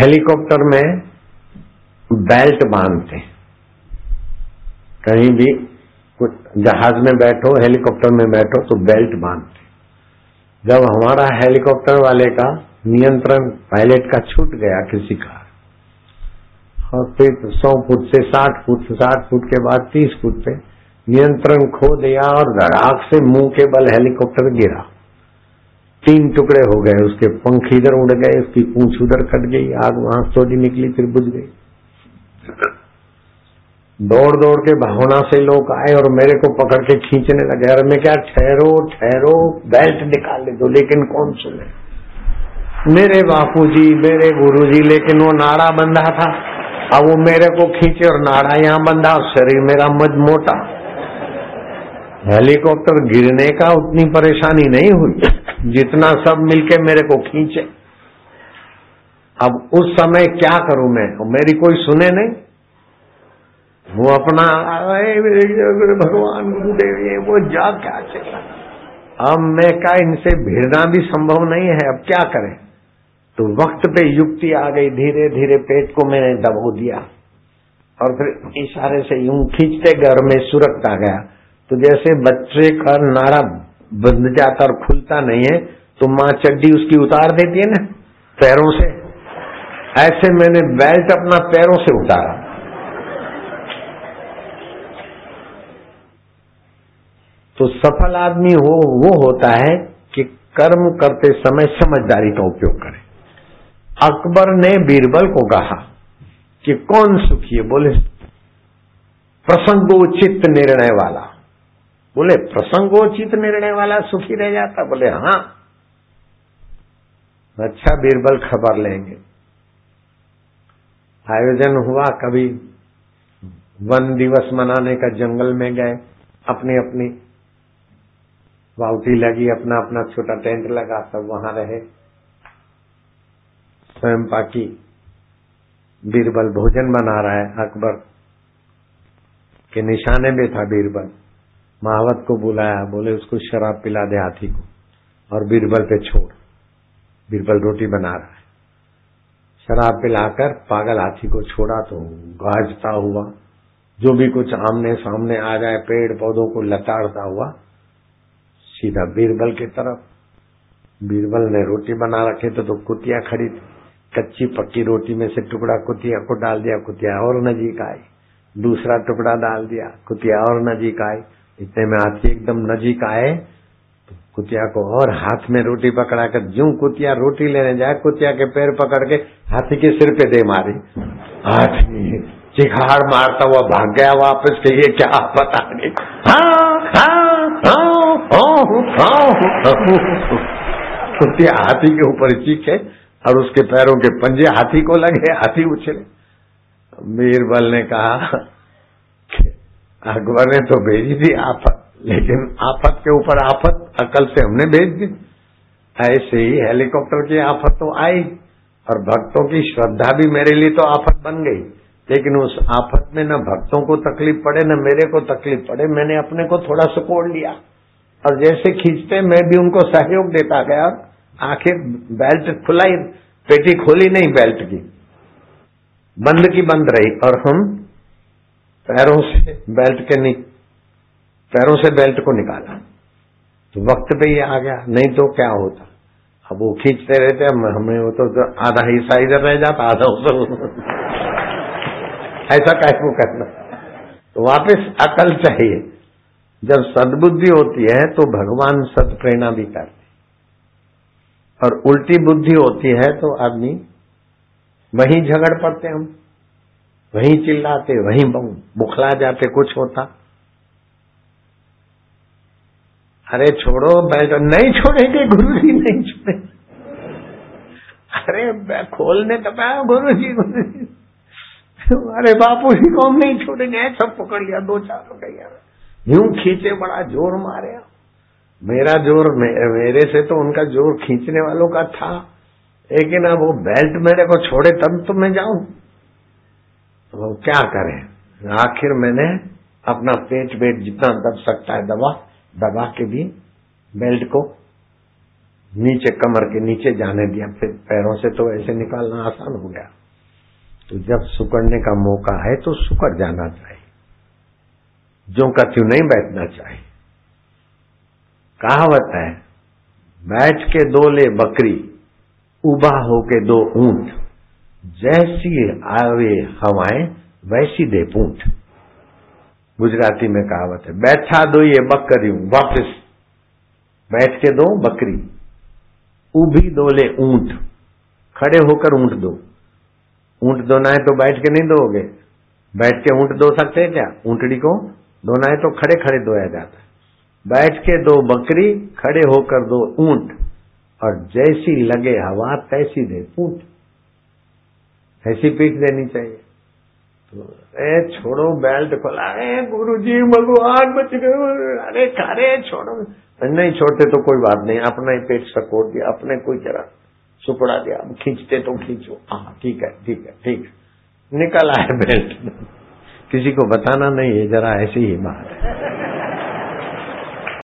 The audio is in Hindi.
हेलीकॉप्टर में बेल्ट बांधते कहीं भी कुछ जहाज़ में बैठो, हेलीकॉप्टर में बैठो तो बेल्ट बांधते जब हमारा हेलीकॉप्टर वाले का नियंत्रण पायलट का छूट गया किसी का, और फिर सौ फुट से साठ फुट से साठ फुट के बाद तीस फुट पे नियंत्रण खो दिया और धड़ाक से मुँह के बल हेलीकॉप्टर गिरा। तीन टुकड़े हो गए, उसके पंख इधर उड़ गए, उसकी पूंछ उधर कट गई, आग वहाँ थोड़ी निकली, फिर बुझ गई। दौड़ दौड़ के भावना से लोग आए और मेरे को पकड़ के खींचने लगे। अरे मैं क्या ठहरो ठहरो, बेल्ट निकाल दो लेकिन कौन सुने? मेरे बापूजी, मेरे गुरुजी, लेकिन वो नाड़ा बंधा था। अब वो मेरे को खींचे और नाड़ा यहाँ बंधा शरीर मेरा मज मोटा। हेलीकॉप्टर गिरने का उतनी परेशानी नहीं हुई। जितना सब मिलके मेरे को खींचे। अब उस समय क्या करूँ मैं? मेरी कोई सुने नहीं। वो अपना भगवान गुरुदेव ये वो जा क्या अब मैं का इनसे भिड़ना भी संभव नहीं है, अब क्या करें? तो वक्त पे युक्ति आ गई धीरे धीरे पेट को मैंने दबो दिया। और फिर इशारे से यूँ खींचते घर में सुरक्षता गया। तो जैसे बच्चे का नाड़ा बंध जाता और खुलता नहीं है तो माँ चड्डी उसकी उतार देती है ना, पैरों से। ऐसे मैंने बेल्ट अपना पैरों से उतारा। तो सफल आदमी हो, वो होता है कि कर्म करते समय समझदारी का उपयोग करे। अकबर ने बीरबल को कहा कि कौन सुखी है, बोले, प्रसंगोचित निर्णय वाला। बोले, प्रसंगोचित निर्णय वाला सुखी रह जाता। बोले हाँ। अच्छा बीरबल खबर लेंगे। आयोजन हुआ कभी। वन दिवस मनाने का जंगल में गए अपनी अपनी बाउटी लगी अपना अपना छोटा टेंट लगा, सब वहाँ रहे। स्वयं पाकी बीरबल भोजन बना रहा है, अकबर। के निशाने में था बीरबल। महावत को बुलाया बोले उसको शराब पिला दे हाथी को और बीरबल पे छोड़। बीरबल रोटी बना रहा है। शराब पिलाकर पागल हाथी को छोड़ा तो गाजता हुआ जो भी कुछ आमने सामने आ जाए पेड़ पौधों को लताड़ता हुआ सीधा बीरबल की तरफ़। बीरबल ने रोटी बना रखे तो, तो कुतिया खड़ी कच्ची पक्की रोटी में से टुकड़ा कुतिया को डाल दिया कुतिया और नजीक आई। दूसरा टुकड़ा डाल दिया कुतिया और नजीक आई। इतने में हाथी एकदम नजीक आए तो कुतिया को और हाथ में रोटी पकड़ा कर जू कुतिया रोटी लेने जाए कुतिया के पैर पकड़ के हाथी के सिर पे दे मारी। हाथी चिखाड़ मारता हुआ भाग गया वापस के ये क्या पता नहीं। हाँ, हाँ, हाँ, कुतिया हाथी के ऊपर चीखे और उसके पैरों के पंजे हाथी को लगे हाथी उछले। बीरबल ने कहा अकबर ने तो भेजी थी आफत, लेकिन आफत के ऊपर आफत अकल से हमने भेज दी। ऐसे ही हेलीकॉप्टर की आफत तो आई, और भक्तों की श्रद्धा भी मेरे लिए तो आफत बन गई। लेकिन उस आफत में न भक्तों को तकलीफ़ पड़े, न मेरे को तकलीफ़ पड़े, मैंने अपने को थोड़ा सुकोड़ लिया। और जैसे खींचते, मैं भी उनको सहयोग देता गया। आखिर बेल्ट खुलाई, पेटी खोली नहीं बेल्ट की। बंद की बंद रही, और हम पैरों से बेल्ट के नहीं पैरों से बेल्ट को निकाला। तो वक्त पे ये आ गया, नहीं तो क्या होता? अब वो खींचते रहते हमें वो तो आधा हिस्सा इधर रह जाता, आधा उधर। ऐसा कैसे करना तो वापस अकल चाहिए। जब सदबुद्धि होती है तो भगवान सद प्रेरणा भी करते और उल्टी बुद्धि होती है तो आदमी वहीं झगड़ पड़ते हम। वहीं चिल्लाते, वहीं बुखला जाते, कुछ होता। अरे छोड़ो बैठ नहीं छोड़ेंगे गुरु जी नहीं छोड़ेंगे। अरे खोलने तो गुरु जी गुरु अरे बापू जी को हम नहीं छोड़ेंगे सब पकड़ लिया, दो चार रुपया यूँ खींचे, बड़ा ज़ोर मारे। मेरा ज़ोर मेरे से तो उनका ज़ोर खींचने वालों का था। लेकिन अब वो बेल्ट मेरे को छोड़े, तब तो मैं जाऊँ। तो क्या करें? आखिर मैंने अपना पेट वेट जितना दब सकता है दबा दबा के भी बेल्ट को नीचे कमर के नीचे जाने दिया। फिर पैरों से तो ऐसे निकालना आसान हो गया। तो जब सुकड़ने का मौका है तो सुकड़ जाना चाहिए। जो का नहीं बैठना चाहिए? कहावत है, बैठ के दो ले बकरी उबा होके दो ऊँट। जैसी आवे हवाएँ, वैसी दे पूंठ। गुजराती में कहावत है, बैठा दो ये बकरी वापिस। बैठ के दो बकरी, उभी दो ले ऊँट, खड़े होकर ऊँट दो। ऊँट दोना है तो बैठ के नहीं दोगे। बैठ के ऊँट दो सकते हैं क्या? ऊंटड़ी को दोना है तो खड़े खड़े दोया जाता है। बैठ के दो बकरी, खड़े होकर दो ऊँट, और जैसी लगे हवा, तैसी दे ऊँट ऐसी पीठ देनी चाहिए। तो ए, छोड़ो बेल्ट खोला। अरे गुरु जी भगवान, बच गए। अरे खारे छोड़ो। नहीं छोड़ते तो कोई बात नहीं। अपना ही पेट सकोड़ दिया, अपने कोई जरा सुपड़ा दिया। अब खींचते तो खींचो। हाँ ठीक है ठीक है ठीक है। निकल आए बेल्ट किसी को बताना नहीं है, जरा ऐसी ही बात